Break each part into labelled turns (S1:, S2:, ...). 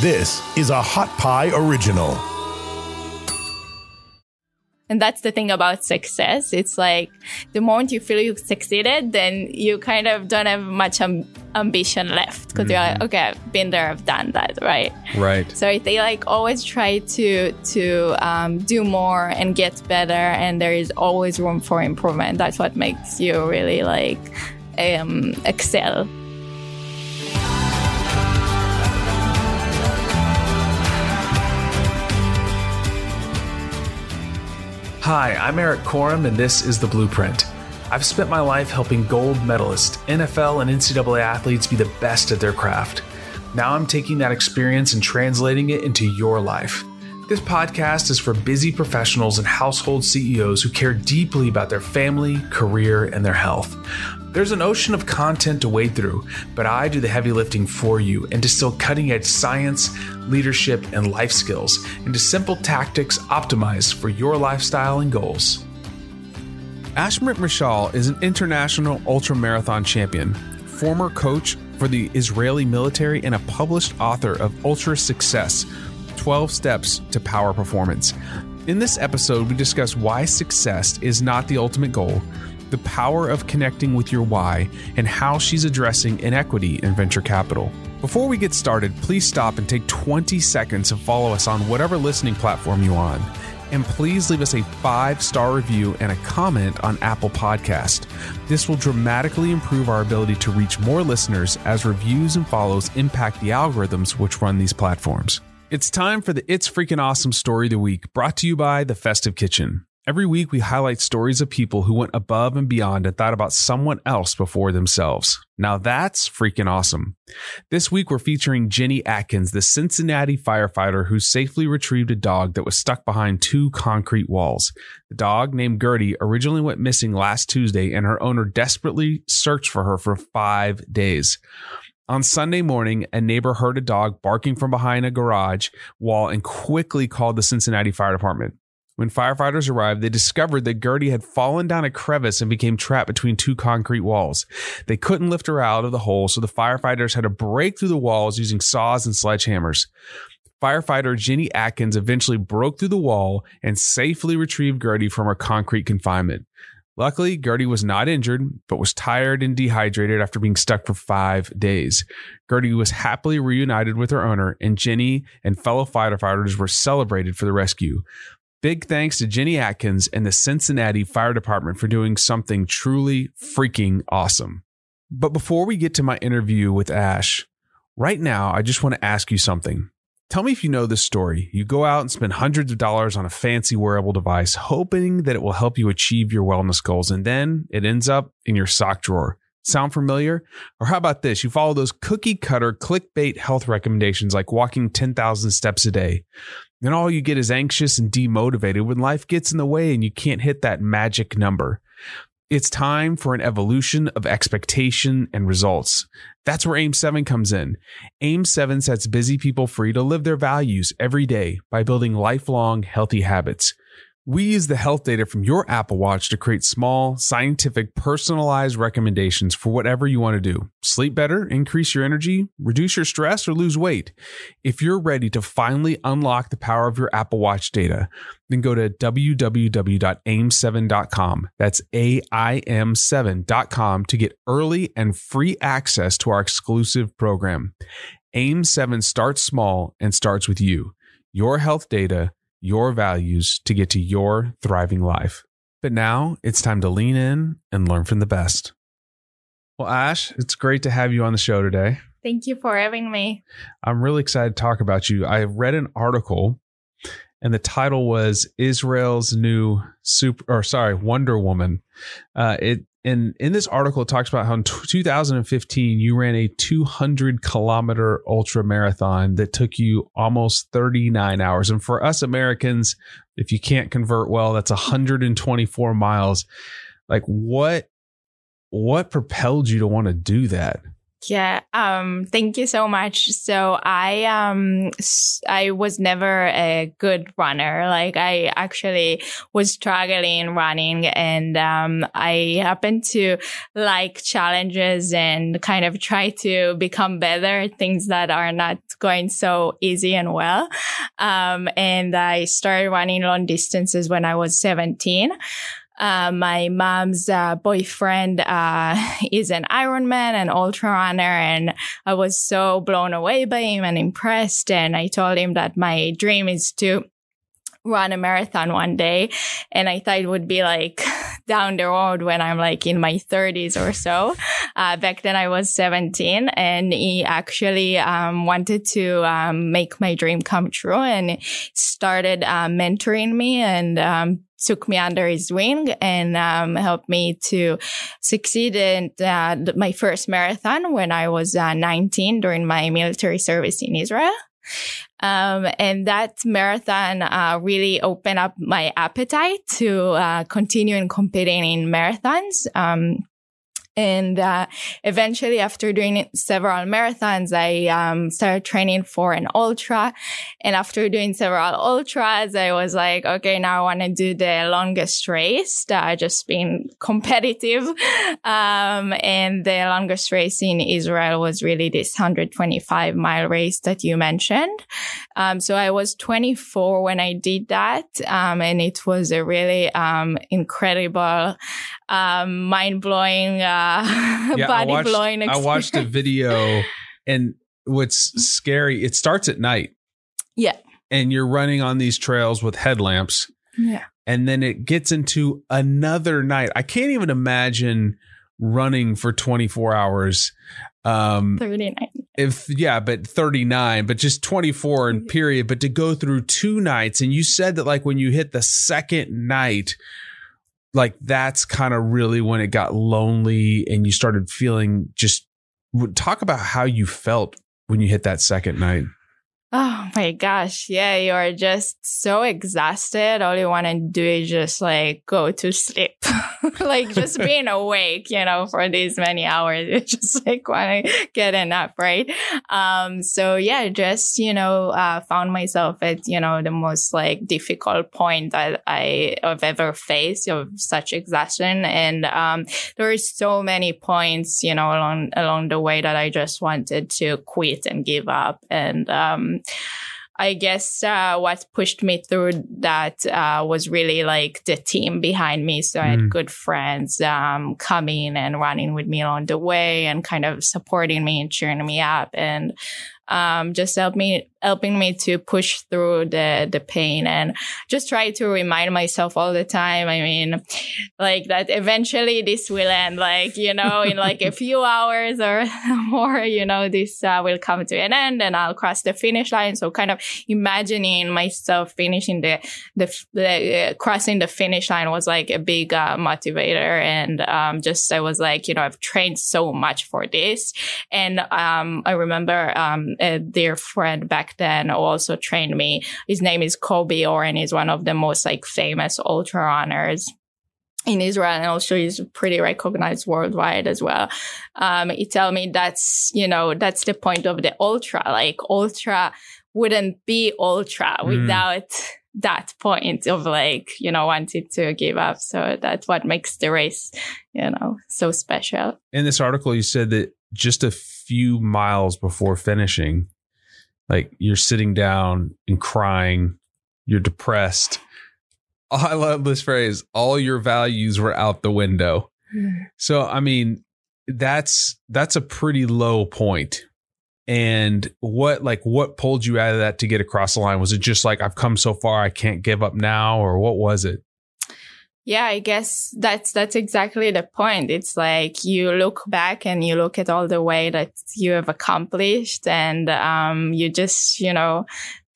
S1: This is a Hot Pie Original.
S2: And that's the thing about success. It's like the moment you feel you've succeeded, then you kind of don't have much um, ambition left because mm-hmm. you're like, okay, I've been there, I've done that, right?
S3: Right.
S2: So they like always try to to um, do more and get better, and there is always room for improvement. That's what makes you really like um, excel.
S3: Hi, I'm Erik Korem, and this is The Blueprint. I've spent my life helping gold medalists, NFL, and NCAA athletes be the best at their craft. Now I'm taking that experience and translating it into your life. This podcast is for busy professionals and household CEOs who care deeply about their family, career, and their health. There's an ocean of content to wade through, but I do the heavy lifting for you and distill cutting edge science, leadership, and life skills into simple tactics optimized for your lifestyle and goals. Ashmoret Mishal is an international ultra marathon champion, former coach for the Israeli military, and a published author of Ultra Success 12 Steps to Power Performance. In this episode, we discuss why success is not the ultimate goal the power of connecting with your why, and how she's addressing inequity in venture capital. Before we get started, please stop and take 20 seconds to follow us on whatever listening platform you're on. And please leave us a five star review and a comment on Apple Podcast. This will dramatically improve our ability to reach more listeners as reviews and follows impact the algorithms which run these platforms. It's time for the It's Freaking Awesome Story of the Week, brought to you by The Festive Kitchen. Every week, we highlight stories of people who went above and beyond and thought about someone else before themselves. Now that's freaking awesome. This week, we're featuring Jenny Atkins, the Cincinnati firefighter who safely retrieved a dog that was stuck behind two concrete walls. The dog, named Gertie, originally went missing last Tuesday, and her owner desperately searched for her for five days. On Sunday morning, a neighbor heard a dog barking from behind a garage wall and quickly called the Cincinnati Fire Department. When firefighters arrived, they discovered that Gertie had fallen down a crevice and became trapped between two concrete walls. They couldn't lift her out of the hole, so the firefighters had to break through the walls using saws and sledgehammers. Firefighter Jenny Atkins eventually broke through the wall and safely retrieved Gertie from her concrete confinement. Luckily, Gertie was not injured, but was tired and dehydrated after being stuck for five days. Gertie was happily reunited with her owner, and Jenny and fellow firefighters were celebrated for the rescue. Big thanks to Jenny Atkins and the Cincinnati Fire Department for doing something truly freaking awesome. But before we get to my interview with Ash, right now, I just want to ask you something. Tell me if you know this story. You go out and spend hundreds of dollars on a fancy wearable device, hoping that it will help you achieve your wellness goals, and then it ends up in your sock drawer. Sound familiar? Or how about this? You follow those cookie cutter clickbait health recommendations like walking 10,000 steps a day. Then all you get is anxious and demotivated when life gets in the way and you can't hit that magic number. It's time for an evolution of expectation and results. That's where AIM 7 comes in. AIM 7 sets busy people free to live their values every day by building lifelong healthy habits. We use the health data from your Apple Watch to create small, scientific, personalized recommendations for whatever you want to do. Sleep better, increase your energy, reduce your stress, or lose weight. If you're ready to finally unlock the power of your Apple Watch data, then go to www.aim7.com. That's AIM7.com to get early and free access to our exclusive program. AIM 7 starts small and starts with you. Your health data your values to get to your thriving life. But now it's time to lean in and learn from the best. Well, Ash, it's great to have you on the show today.
S2: Thank you for having me.
S3: I'm really excited to talk about you. I read an article and the title was Israel's new super or sorry, Wonder Woman. Uh, it and in this article, it talks about how in 2015 you ran a 200 kilometer ultra marathon that took you almost 39 hours. And for us Americans, if you can't convert well, that's 124 miles. Like what what propelled you to want to do that?
S2: Yeah. Um, thank you so much. So I, um, I was never a good runner. Like I actually was struggling running and, um, I happened to like challenges and kind of try to become better things that are not going so easy and well. Um, and I started running long distances when I was 17. Uh, my mom's uh, boyfriend uh, is an Ironman and ultra runner, and I was so blown away by him and impressed. And I told him that my dream is to run a marathon one day. And I thought it would be like down the road when I'm like in my 30s or so. Uh, back then I was 17 and he actually um, wanted to um, make my dream come true and started uh, mentoring me and um, took me under his wing and um, helped me to succeed in uh, my first marathon when I was uh, 19 during my military service in Israel. Um, and that marathon uh, really opened up my appetite to uh, continue competing in marathons. Um, and uh, eventually, after doing several marathons, I um, started training for an ultra. And after doing several ultras, I was like, okay, now I want to do the longest race. Uh, just being competitive. Um, and the longest race in Israel was really this 125 mile race that you mentioned. Um, so I was 24 when I did that. Um, and it was a really um, incredible um, mind blowing, uh, yeah, body blowing
S3: I watched a video, and what's scary, it starts at night.
S2: Yeah.
S3: And you're running on these trails with headlamps.
S2: Yeah.
S3: And then it gets into another night. I can't even imagine running for 24 hours.
S2: Um, 39.
S3: If, yeah, but 39, but just 24 in period. But to go through two nights, and you said that like when you hit the second night, like that's kind of really when it got lonely and you started feeling just talk about how you felt when you hit that second night.
S2: Oh my gosh. Yeah, you're just so exhausted. All you want to do is just like go to sleep. like just being awake, you know, for these many hours. You just like want to get a nap, right? Um, so yeah, just, you know, uh, found myself at, you know, the most like difficult point that I have ever faced of such exhaustion. And, um, there are so many points, you know, along, along the way that I just wanted to quit and give up. And, um, I guess uh, what pushed me through that uh, was really like the team behind me. So I had mm. good friends um, coming and running with me along the way and kind of supporting me and cheering me up. And um, just helped me helping me to push through the the pain and just try to remind myself all the time. I mean, like that eventually this will end. Like you know, in like a few hours or more, you know, this uh, will come to an end and I'll cross the finish line. So kind of imagining myself finishing the the, the uh, crossing the finish line was like a big uh, motivator and um, just I was like, you know, I've trained so much for this, and um, I remember um, a dear friend back then also trained me. His name is Kobe Oren. He's one of the most like famous ultra runners in Israel and also he's pretty recognized worldwide as well. Um, he tell me that's, you know, that's the point of the ultra. Like ultra wouldn't be ultra mm. without that point of like, you know, wanting to give up. So that's what makes the race, you know, so special.
S3: In this article, you said that just a few miles before finishing, like you're sitting down and crying, you're depressed. I love this phrase. All your values were out the window. Mm. So, I mean, that's that's a pretty low point. And what like what pulled you out of that to get across the line? Was it just like I've come so far, I can't give up now, or what was it?
S2: Yeah, I guess that's that's exactly the point. It's like you look back and you look at all the way that you have accomplished, and um, you just you know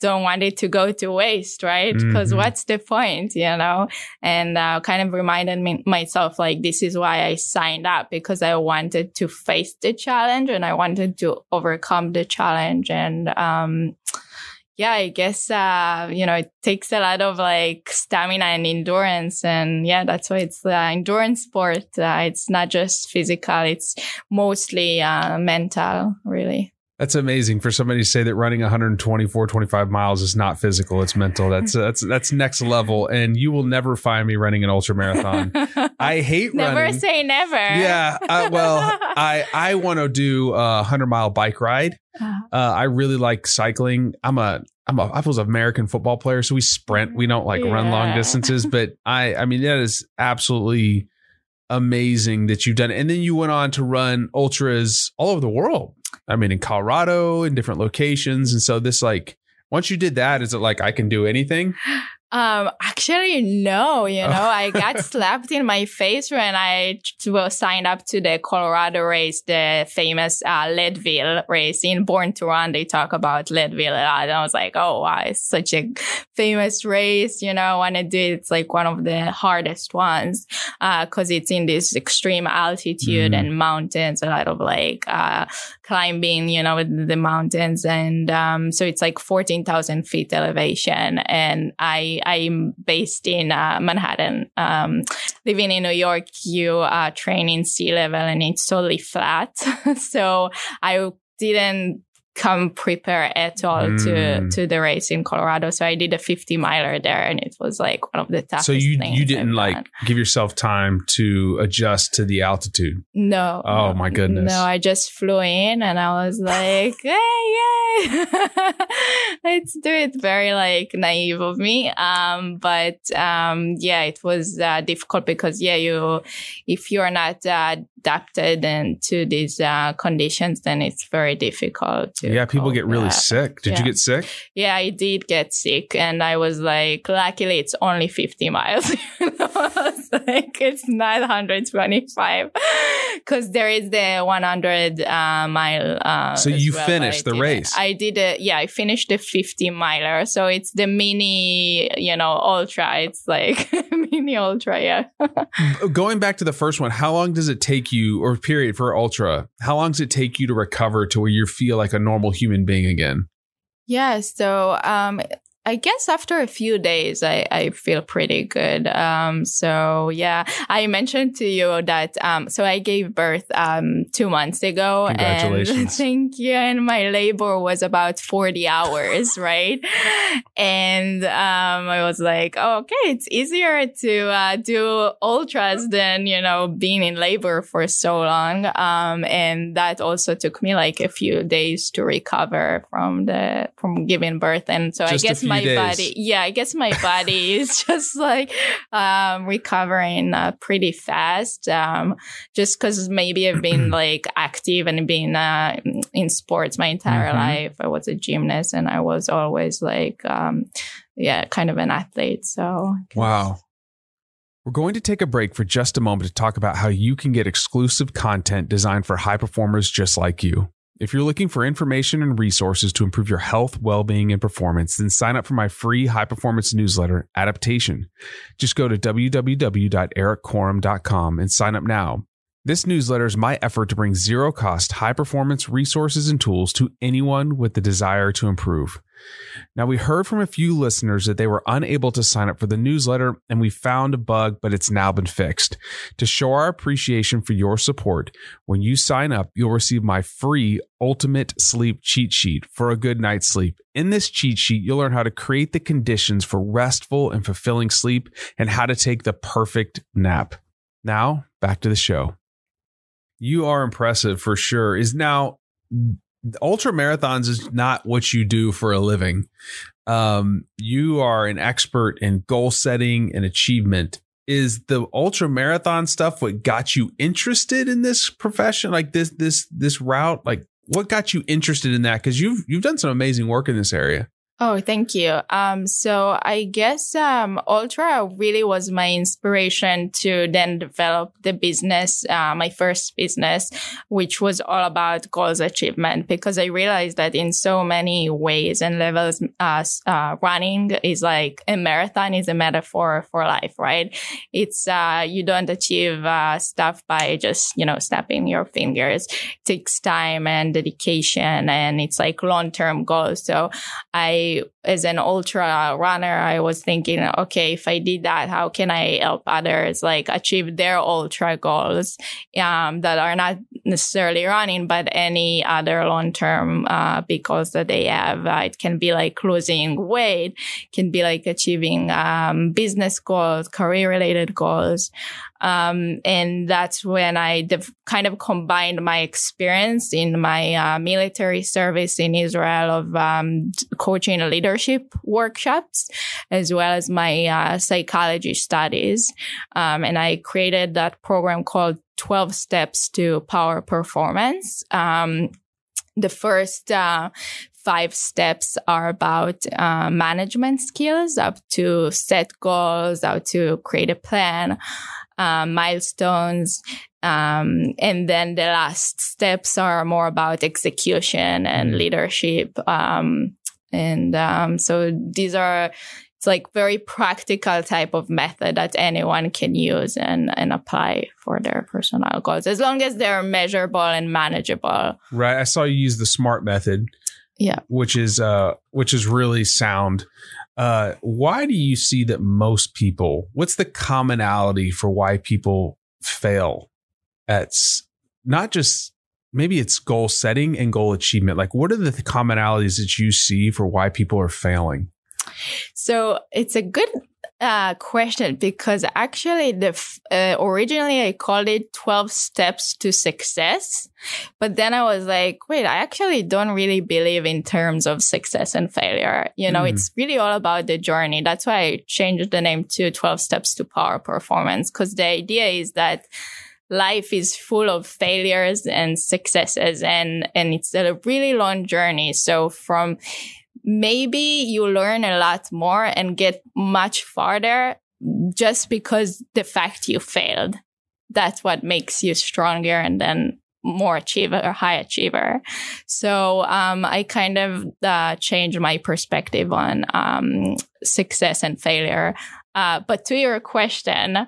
S2: don't want it to go to waste, right? Because mm-hmm. what's the point, you know? And uh, kind of reminded me myself like this is why I signed up because I wanted to face the challenge and I wanted to overcome the challenge and um, yeah, I guess, uh, you know, it takes a lot of like stamina and endurance. And yeah, that's why it's the endurance sport. Uh, it's not just physical. It's mostly, uh, mental, really.
S3: That's amazing for somebody to say that running 124, 25 miles is not physical; it's mental. That's that's that's next level. And you will never find me running an ultra marathon. I hate
S2: never
S3: running.
S2: say never.
S3: Yeah, uh, well, I I want to do a hundred mile bike ride.
S2: Uh,
S3: Uh, I really like cycling. I'm a I'm a I was an American football player, so we sprint. We don't like run long distances, but I I mean that is absolutely amazing that you've done. it. And then you went on to run ultras all over the world. I mean, in Colorado, in different locations, and so this like once you did that, is it like I can do anything?
S2: Um, actually, no, you know, I got slapped in my face when I signed up to the Colorado race, the famous uh, Leadville race in Born to Run. They talk about Leadville a lot. And I was like, oh, wow, it's such a famous race. You know, I want to do it. It's like one of the hardest ones, uh, cause it's in this extreme altitude
S3: Mm.
S2: and mountains, a lot of like, uh, climbing, you know, with the mountains. And, um, so it's like 14,000 feet elevation. And I, I'm based in, uh, Manhattan. Um, living in New York, you, uh, train in sea level and it's totally flat. so I didn't come prepared at all
S3: Mm.
S2: to, to the race in Colorado. So I did a 50 miler there and it was like one of the toughest
S3: so you you didn't
S2: I've
S3: like
S2: done.
S3: give yourself time to adjust to the altitude.
S2: No.
S3: Oh,
S2: no,
S3: my goodness.
S2: No, I just flew in and I was like, hey, yay. Let's do it. Very like naive of me. Um, but, um, yeah, it was, uh, difficult because, yeah, you, if you're not, uh, adapted and to these, uh, conditions, then it's very difficult.
S3: Yeah, people get really sick. Did you get sick?
S2: Yeah, I did get sick and I was like, luckily it's only 50 miles. You know, I was like, it's 925 because there is the 100 uh, mile. Uh,
S3: So you
S2: well,
S3: finished the
S2: didn't.
S3: race.
S2: I did a, yeah, I finished the 50 miler. So it's the mini, you know, ultra. It's like mini ultra. Yeah.
S3: Going back to the first one, how long does it take you, or period for ultra? How long does it take you to recover to where you feel like a normal human being again?
S2: Yeah, so um I guess after a few days I, I feel pretty good. Um so yeah, I mentioned to you that um so I gave birth um two months ago and thank you. And my labor was about 40 hours, right? And um I was like, oh, okay, it's easier to uh, do ultras than, you know, being in labor for so long. Um and that also took me like a few days to recover from the from giving birth. And so
S3: Just
S2: I guess my
S3: days.
S2: body, yeah, I guess my body is just like um recovering uh, pretty fast. Um just because maybe I've been like active and been uh, in sports my entire
S3: Mhm.
S2: life. I was a gymnast and I was always like um yeah, kind of an athlete. So
S3: Wow. We're going to take a break for just a moment to talk about how you can get exclusive content designed for high performers just like you. If you're looking for information and resources to improve your health, well being, and performance, then sign up for my free high performance newsletter, Adaptation. Just go to www.erikkorem.com and sign up now. This newsletter is my effort to bring zero cost, high performance resources and tools to anyone with the desire to improve. Now, we heard from a few listeners that they were unable to sign up for the newsletter, and we found a bug, but it's now been fixed. To show our appreciation for your support, when you sign up, you'll receive my free ultimate sleep cheat sheet for a good night's sleep. In this cheat sheet, you'll learn how to create the conditions for restful and fulfilling sleep and how to take the perfect nap. Now, back to the show. You are impressive for sure. Is now ultra marathons is not what you do for a living. Um, you are an expert in goal setting and achievement. Is the ultra marathon stuff what got you interested in this profession, like this this this route? Like, what got you interested in that? Because you've you've done some amazing work in this area.
S2: Oh, thank you. Um, so I guess um, Ultra really was my inspiration to then develop the business, uh, my first business, which was all about goals achievement because I realized that in so many ways and levels, uh, uh, running is like a marathon is a metaphor for life, right? It's uh, you don't achieve uh, stuff by just you know snapping your fingers. It takes time and dedication, and it's like long term goals. So I As an ultra runner, I was thinking, okay, if I did that, how can I help others like achieve their ultra goals um, that are not necessarily running, but any other long term uh, that they have? Uh, it can be like losing weight, can be like achieving um, business goals, career related goals. Um, and that's when I de- kind of combined my experience in my uh, military service in Israel of um, coaching and leadership workshops, as well as my uh, psychology studies. Um, and I created that program called 12 Steps to Power Performance. Um, the first uh, five steps are about uh, management skills, up to set goals, how to create a plan, uh, milestones. Um, and then the last steps are more about execution and mm. leadership. Um, and um, so these are it's like very practical type of method that anyone can use and, and apply for their personal goals as long as they're measurable and manageable.
S3: Right. I saw you use the SMART method.
S2: Yeah.
S3: Which is uh which is really sound. Uh, why do you see that most people, what's the commonality for why people fail at not just maybe it's goal setting and goal achievement? Like, what are the commonalities that you see for why people are failing?
S2: So it's a good uh, question because actually the uh, originally I called it 12 steps to success but then I was like wait I actually don't really believe in terms of success and failure. You know mm. it's really all about the journey. That's why I changed the name to 12 steps to power performance because the idea is that life is full of failures and successes and and it's a really long journey. So from maybe you learn a lot more and get much farther just because the fact you failed. That's what makes you stronger and then more achiever or high achiever. So um, I kind of uh, changed my perspective on um, success and failure. Uh, but to your question,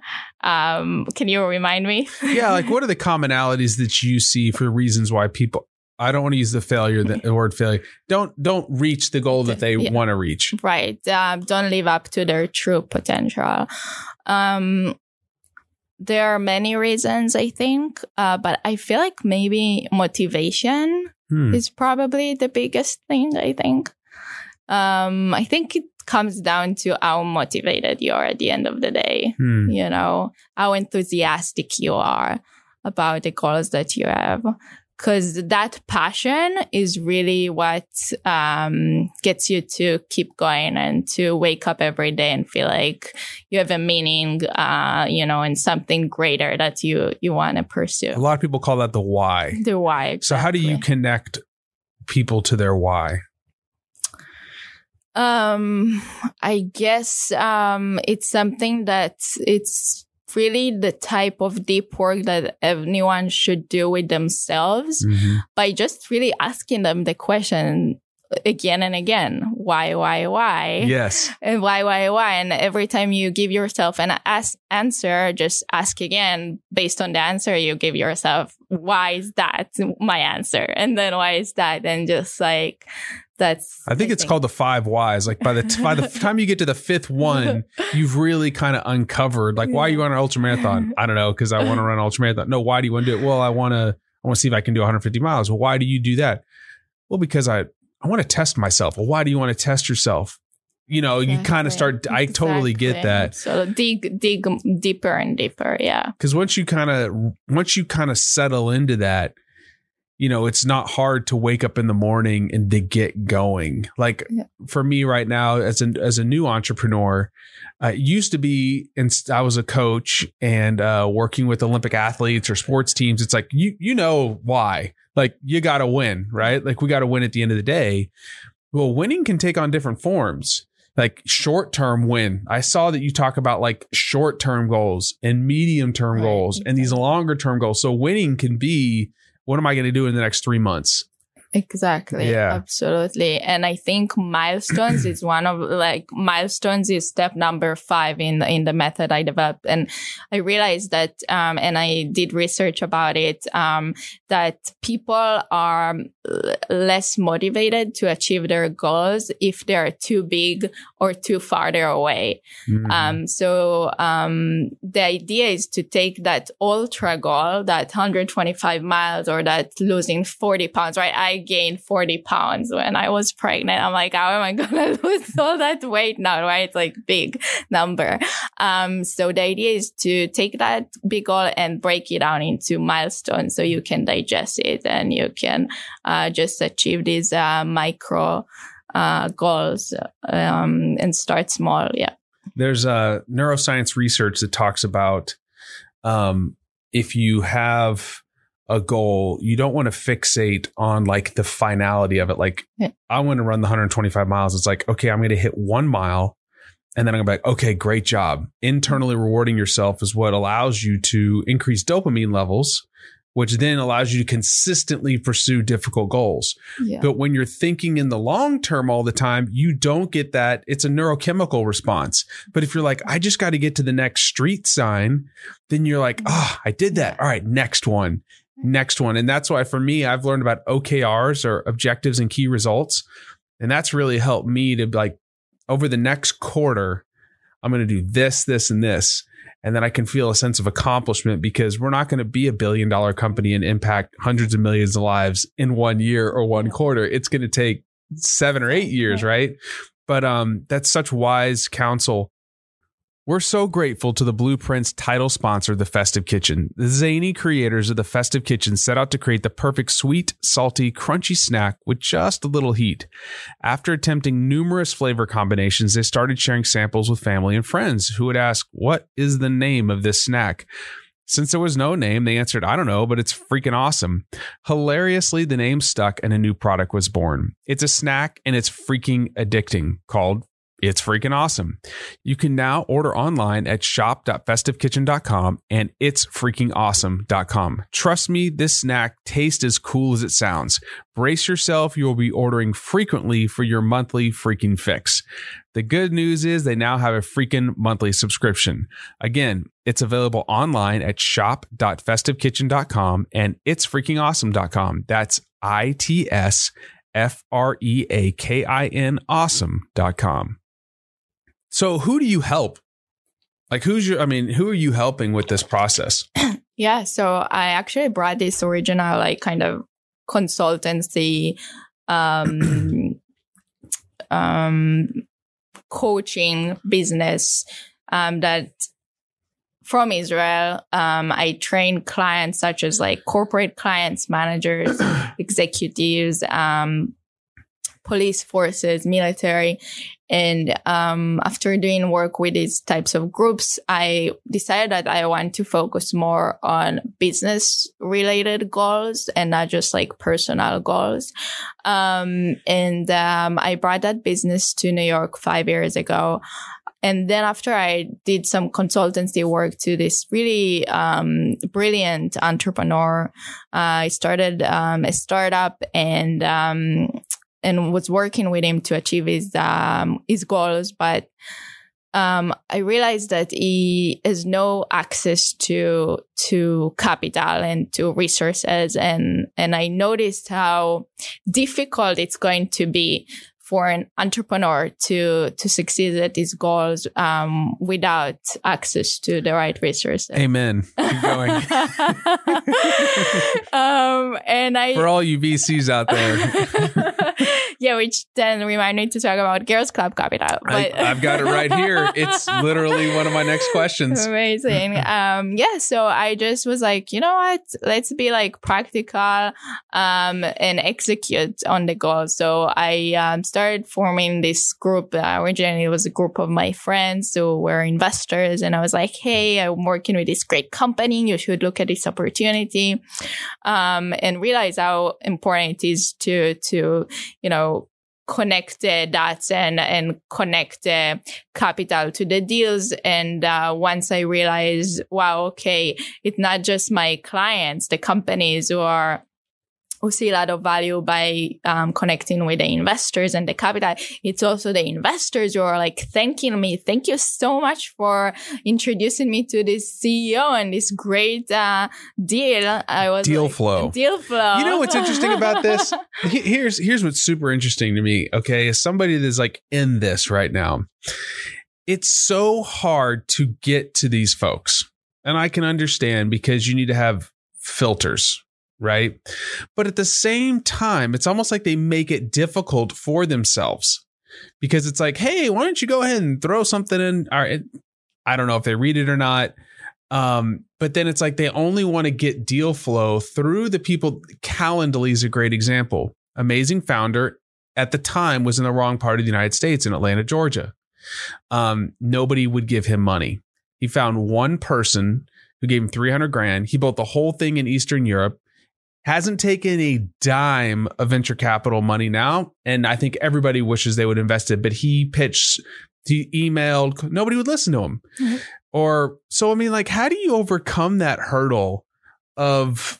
S2: um, can you remind me?
S3: yeah, like what are the commonalities that you see for reasons why people I don't want to use the failure, the word failure. Don't don't reach the goal that they yeah. want to reach.
S2: Right. Um, don't live up to their true potential. Um, there are many reasons, I think, uh, but I feel like maybe motivation hmm. is probably the biggest thing. I think. Um, I think it comes down to how motivated you are at the end of the day. Hmm. You know, how enthusiastic you are about the goals that you have because that passion is really what um, gets you to keep going and to wake up every day and feel like you have a meaning, uh, you know, and something greater that you you want to pursue.
S3: A lot of people call that the why.
S2: The why. Exactly.
S3: So how do you connect people to their why?
S2: Um, I guess um, it's something that it's really the type of deep work that anyone should do with themselves mm-hmm. by just really asking them the question again and again why why why?
S3: Yes.
S2: And why why why? And every time you give yourself an ask, answer just ask again based on the answer you give yourself why is that my answer? And then why is that? And just like that's
S3: I think I it's think. called the five whys. Like by the t- by the time you get to the fifth one, you've really kind of uncovered like why you want an ultra marathon. I don't know because I want to run an ultra marathon. No, why do you want to do it? Well, I want to I want to see if I can do 150 miles. Well, why do you do that? Well, because I I want to test myself. Well, why do you want to test yourself? You know, exactly. you kind of start. I totally get that.
S2: So dig, dig mm, deeper and deeper. Yeah.
S3: Because once you kind of, once you kind of settle into that, you know, it's not hard to wake up in the morning and to get going. Like yeah. for me right now, as a as a new entrepreneur, uh, used to be, and I was a coach and uh, working with Olympic athletes or sports teams. It's like you you know why, like you got to win, right? Like we got to win at the end of the day. Well, winning can take on different forms. Like short term win. I saw that you talk about like short term goals and medium term right. goals and these longer term goals. So winning can be what am I going to do in the next three months?
S2: Exactly.
S3: Yeah.
S2: Absolutely. And I think milestones is one of like milestones is step number five in the, in the method I developed. And I realized that, um, and I did research about it, um, that people are l- less motivated to achieve their goals if they're too big or too farther away.
S3: Mhm.
S2: Um, so um, the idea is to take that ultra goal, that 125 miles or that losing 40 pounds, right? I gained 40 pounds when I was pregnant. I'm like, how am I going to lose all that weight now, right? It's like big number. Um, so the idea is to take that big goal and break it down into milestones so you can digest it and you can uh, just achieve these uh, micro uh, goals um, and start small. Yeah.
S3: there's a neuroscience research that talks about um, if you have a goal, you don't want to fixate on like the finality of it. Like,
S2: Yeah.
S3: I want to run the 125 miles. It's like, okay, I'm going to hit one mile. And then I'm going to be like, okay, great job. Internally rewarding yourself is what allows you to increase dopamine levels, which then allows you to consistently pursue difficult goals.
S2: Yeah.
S3: But when you're thinking in the long term all the time, you don't get that. It's a neurochemical response. But if you're like, I just got to get to the next street sign, then you're like, oh, I did that. All right, next one, next one. And that's why for me, I've learned about OKRs or objectives and key results. And that's really helped me to like, over the next quarter, I'm going to do this, this, and this. And then I can feel a sense of accomplishment because we're not going to be a billion dollar company and impact hundreds of millions of lives in one year or one quarter. It's going to take seven or eight years, right? But um, that's such wise counsel. We're so grateful to the Blueprint's title sponsor, The Festive Kitchen. The zany creators of The Festive Kitchen set out to create the perfect sweet, salty, crunchy snack with just a little heat. After attempting numerous flavor combinations, they started sharing samples with family and friends who would ask, What is the name of this snack? Since there was no name, they answered, I don't know, but it's freaking awesome. Hilariously, the name stuck and a new product was born. It's a snack and it's freaking addicting called It's Freaking Awesome. You can now order online at shop.festivekitchen.com and it's freaking awesome.com. Trust me, this snack tastes as cool as it sounds. Brace yourself, you will be ordering frequently for your monthly freaking fix. The good news is they now have a freaking monthly subscription. Again, it's available online at shop.festivekitchen.com and it's freaking awesome.com. That's I T S F R E A K I N awesome.com. So, who do you help? Like, who's your, I mean, who are you helping with this process?
S2: Yeah, so I actually brought this original like kind of consultancy um um coaching business um that from Israel. Um I train clients such as like corporate clients, managers, executives, um police forces, military. And um, after doing work with these types of groups, I decided that I want to focus more on business related goals and not just like personal goals. Um, and um, I brought that business to New York five years ago. And then after I did some consultancy work to this really um, brilliant entrepreneur, uh, I started um, a startup and um, and was working with him to achieve his um, his goals. But um, I realized that he has no access to to capital and to resources, and and I noticed how difficult it's going to be for an entrepreneur to to succeed at his goals um, without access to the right resources.
S3: Amen. Keep going.
S2: um, and I
S3: For all you VCs out there,
S2: yeah, which then remind me to talk about Girls Club Capital.
S3: I, I've got it right here. It's literally one of my next questions.
S2: Amazing. Um, yeah, so I just was like, you know what? Let's be like practical um, and execute on the goal. So I um, started forming this group. Uh, originally, it was a group of my friends who were investors, and I was like, hey, I'm working with this great company. You should look at this opportunity um, and realize how important it is to to you know connect the dots and and connect the capital to the deals and uh, once i realized wow okay it's not just my clients the companies who are who see a lot of value by um, connecting with the investors and the capital. It's also the investors who are like thanking me. Thank you so much for introducing me to this CEO and this great uh, deal. I was
S3: Deal
S2: like,
S3: flow.
S2: Deal flow.
S3: You know what's interesting about this? Here's here's what's super interesting to me. Okay, as somebody that's like in this right now, it's so hard to get to these folks, and I can understand because you need to have filters, right? But at the same time, it's almost like they make it difficult for themselves because it's like, hey, why don't you go ahead and throw something in? I don't know if they read it or not. Um, but then it's like they only want to get deal flow through the people. Calendly is a great example. Amazing founder at the time was in the wrong part of the United States in Atlanta, Georgia. Um, nobody would give him money. He found one person who gave him 300 grand. He built the whole thing in Eastern Europe. Hasn't taken a dime of venture capital money now. And I think everybody wishes they would invest it, but he pitched, he emailed, nobody would listen to him.
S2: Mhm.
S3: Or, so I mean, like, how do you overcome that hurdle of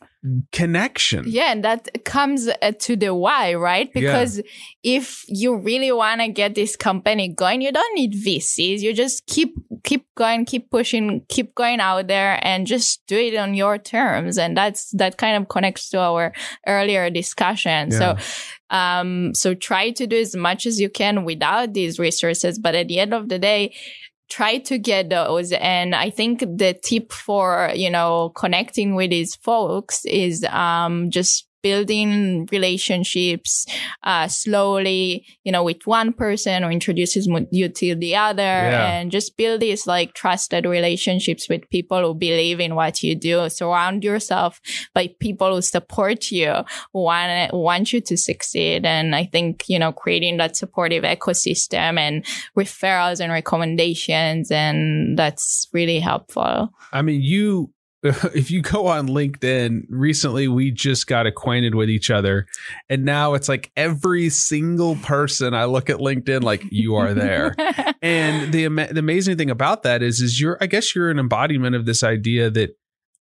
S3: connection?
S2: Yeah, and that comes uh, to the why, right?
S3: Yeah.
S2: Because if you really want to get this company going, you don't need VCs. You just keep keep going, keep pushing, keep going out there, and just do it on your terms. And that's that kind of connects to our earlier discussion. So, um, so try to do as much as you can without these resources. But at the end of the day, try to get those. And I think the tip for, you know, connecting with these folks is, um, just building relationships, uh, slowly, you know, with one person or introduces you to the other
S3: Yeah.
S2: and just build these like trusted relationships with people who believe in what you do. Surround yourself by people who support you, who want, want you to succeed. And I think, you know, creating that supportive ecosystem and referrals and recommendations. And that's really helpful.
S3: I mean, you if you go on LinkedIn, recently we just got acquainted with each other, and now it's like every single person I look at LinkedIn, like you are there. and the the amazing thing about that is, is you're I guess you're an embodiment of this idea that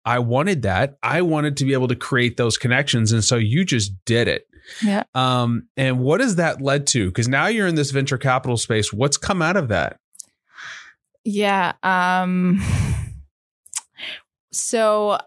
S3: I wanted that. I wanted to be able to create those connections, and so you just did it.
S2: Yeah.
S3: Um, and what has that led to? Because now you're in this venture capital space. What's come out of that?
S2: Yeah. Um, so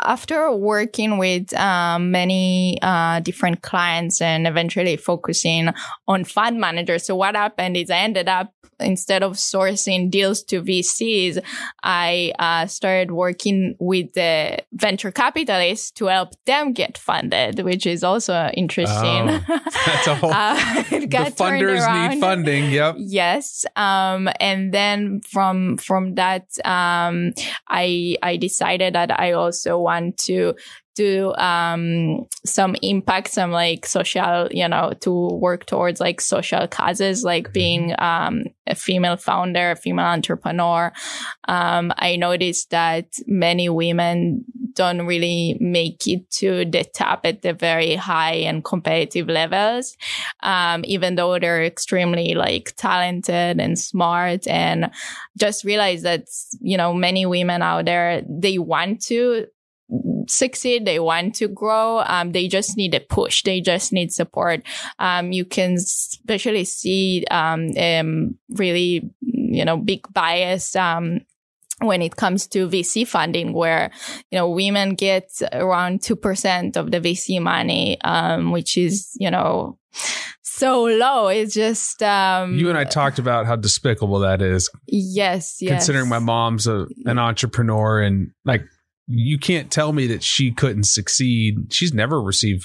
S2: after working with um, many uh, different clients and eventually focusing on fund managers, so what happened is I ended up instead of sourcing deals to VCs, I uh, started working with the venture capitalists to help them get funded, which is also interesting.
S3: Oh, that's a whole-
S2: uh,
S3: The funders need funding. Yep.
S2: Yes. Um, and then from, from that, um, I, I decided that I also want to do, um, some impact, some like social, you know, to work towards like social causes, like being, um, a female founder, a female entrepreneur. Um, I noticed that many women don't really make it to the top at the very high and competitive levels um, even though they're extremely like talented and smart and just realize that you know many women out there they want to succeed they want to grow um, they just need a push they just need support um, you can especially see um, um, really you know big bias um, when it comes to VC funding, where you know women get around two percent of the VC money, um, which is you know so low. It's just um,
S3: You and I talked about how despicable that is,
S2: yes, yes.
S3: considering my mom's a, an entrepreneur and like you can't tell me that she couldn't succeed. She's never received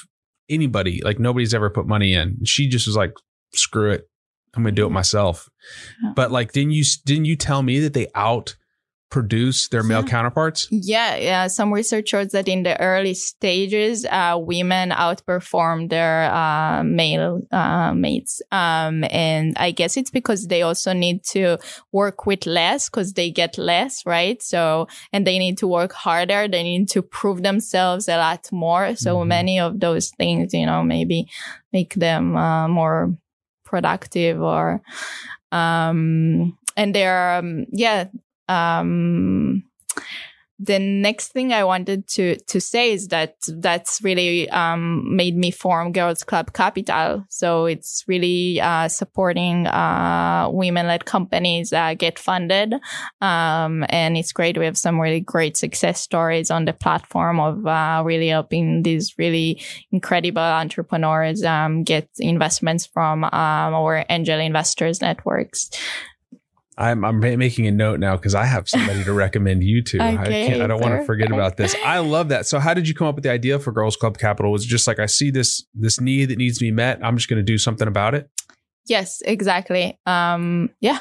S3: anybody, like nobody's ever put money in. She just was like, screw it. I'm going to do it myself.
S2: Yeah.
S3: But like, didn't you, didn't you tell me that they out produce their male counterparts?
S2: Yeah, yeah. Some research shows that in the early stages, uh, women outperform their uh, male uh, mates. Um, and I guess it's because they also need to work with less because they get less, right? So, and they need to work harder. They need to prove themselves a lot more. So
S3: Mhm.
S2: many of those things, you know, maybe make them uh, more productive or, um, and they're, um, yeah, um, the next thing I wanted to to say is that that's really um, made me form Girls Club Capital. So it's really uh, supporting uh, women-led companies that get funded, um, and it's great. We have some really great success stories on the platform of uh, really helping these really incredible entrepreneurs um, get investments from um, our angel investors networks.
S3: I'm I'm making a note now because I have somebody to recommend you to.
S2: Okay,
S3: I can't. I don't want to forget about this. I love that. So, how did you come up with the idea for Girls Club Capital? Was it just like I see this this need that needs to be met. I'm just going to do something about it.
S2: Yes, exactly. Um, yeah.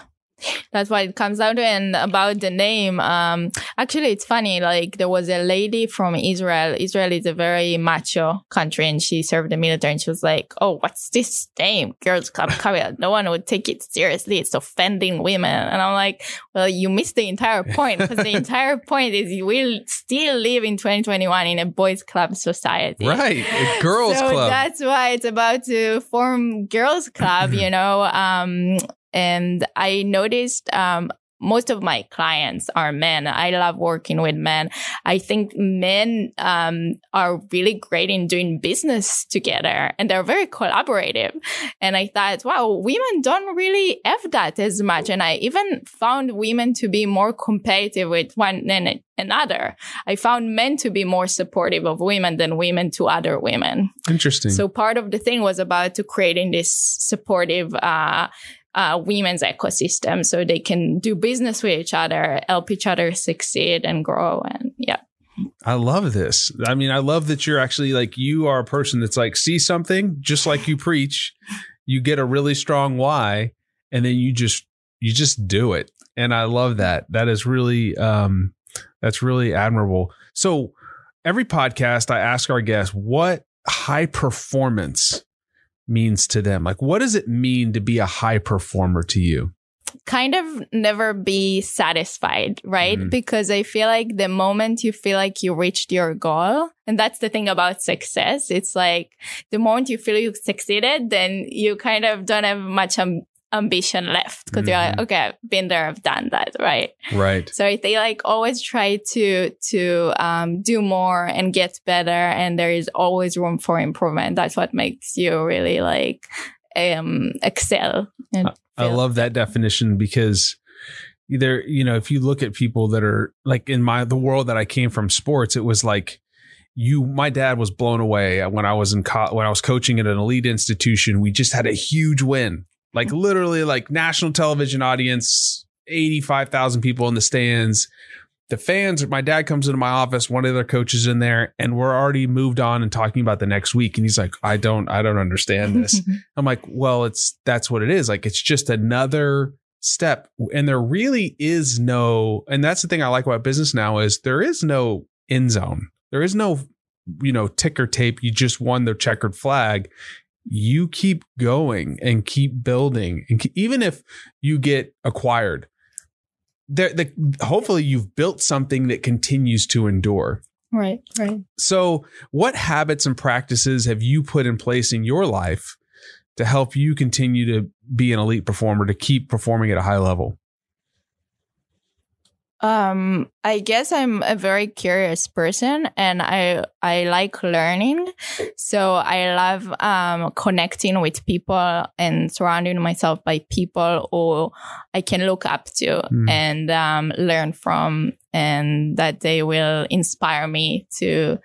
S2: That's what it comes down to. And about the name, um, actually, it's funny. Like there was a lady from Israel. Israel is a very macho country, and she served the military. And she was like, "Oh, what's this name? Girls Club Capital? No one would take it seriously. It's offending women." And I'm like, "Well, you missed the entire point because the entire point is you will still live in 2021 in a boys' club society,
S3: Right, a girls
S2: so
S3: club.
S2: That's why it's about to form girls club, you know. Um, and I noticed um, most of my clients are men. I love working with men. I think men um, are really great in doing business together and they're very collaborative. And I thought, wow, women don't really have that as much. And I even found women to be more competitive with one another. I found men to be more supportive of women than women to other women.
S3: Interesting.
S2: So part of the thing was about to creating this supportive uh, uh, women's ecosystem so they can do business with each other, help each other succeed and grow. And yeah.
S3: I love this. I mean, I love that you're actually like you are a person that's like see something just like you preach. You get a really strong why, and then you just you just do it. And I love that. That is really um that's really admirable. So every podcast I ask our guests what high performance means to them. Like what does it mean to be a high performer to you?
S2: kind of never be satisfied, right?
S3: Mhm.
S2: Because I feel like the moment you feel like you reached your goal, and that's the thing about success, it's like the moment you feel you succeeded, then you kind of don't have much um, ambition left because you're like,
S3: Mhm.
S2: okay, I've been there, I've done that, right?
S3: Right.
S2: So I think like always try to to um, do more and get better, and there is always room for improvement. That's what makes you really like um, excel. And
S3: I
S2: feel-
S3: love that definition because there, you know, if you look at people that are like in my the world that I came from sports, it was like you my dad was blown away when I was in co- when I was coaching at an elite institution. We just had a huge win. Like literally like national television audience, 85,000 people in the stands. The fans, my dad comes into my office, one of their coaches in there, and we're already moved on and talking about the next week. And he's like, I don't, I don't understand this. I'm like, well, it's that's what it is. Like it's just another step. And there really is no, and that's the thing I like about business now is there is no end zone. There is no, you know, ticker tape. You just won the checkered flag. You keep going and keep building. And ke- even if you get acquired, there, the, hopefully you've built something that continues to endure.
S2: right, right.
S3: So, what habits and practices have you put in place in your life to help you continue to be an elite performer, to keep performing at a high level?
S2: Um, I guess I'm a very curious person and I I like learning. So I love um connecting with people and surrounding myself by people who I can look up to
S3: Mm.
S2: and um learn from and that they will inspire me to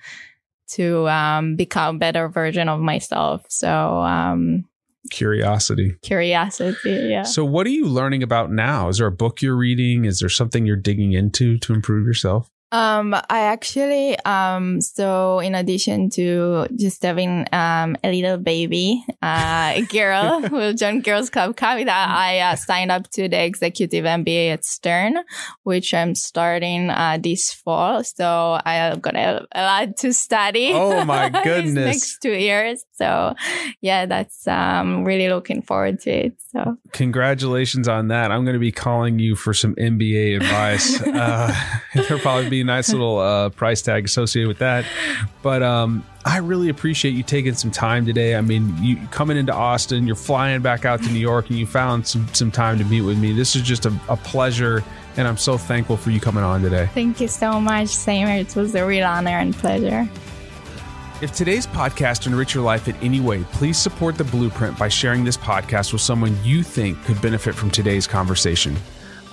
S2: to um become a better version of myself. So um
S3: Curiosity.
S2: curiosity, yeah.
S3: So, what are you learning about now? Is there a book you're reading? Is there something you're digging into to improve yourself?
S2: Um, I actually, um, so in addition to just having, um, a little baby, uh, a girl who joined Girls Club Capital, I, uh, signed up to the executive MBA at Stern, which I'm starting, uh, this fall. So I've got a, a lot to study.
S3: Oh my goodness.
S2: next two years. So yeah, that's, um, really looking forward to it. So
S3: Congratulations on that. I'm going to be calling you for some MBA advice. uh, there'll probably be a nice little uh, price tag associated with that. But um, I really appreciate you taking some time today. I mean, you coming into Austin, you're flying back out to New York, and you found some some time to meet with me. This is just a, a pleasure, and I'm so thankful for you coming on today.
S2: Thank you so much, Sam. It was a real honor and pleasure.
S3: If today's podcast enriched your life in any way, please support the Blueprint by sharing this podcast with someone you think could benefit from today's conversation.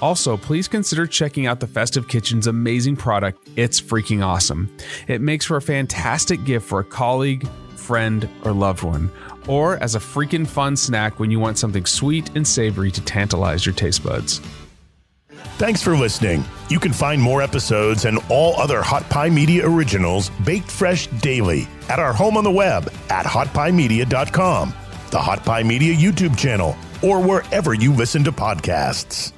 S3: Also, please consider checking out the Festive Kitchen's amazing product. It's freaking awesome. It makes for a fantastic gift for a colleague, friend, or loved one, or as a freaking fun snack when you want something sweet and savory to tantalize your taste buds.
S1: Thanks for listening. You can find more episodes and all other Hot Pie Media originals baked fresh daily at our home on the web at hotpiemedia.com, the Hot Pie Media YouTube channel, or wherever you listen to podcasts.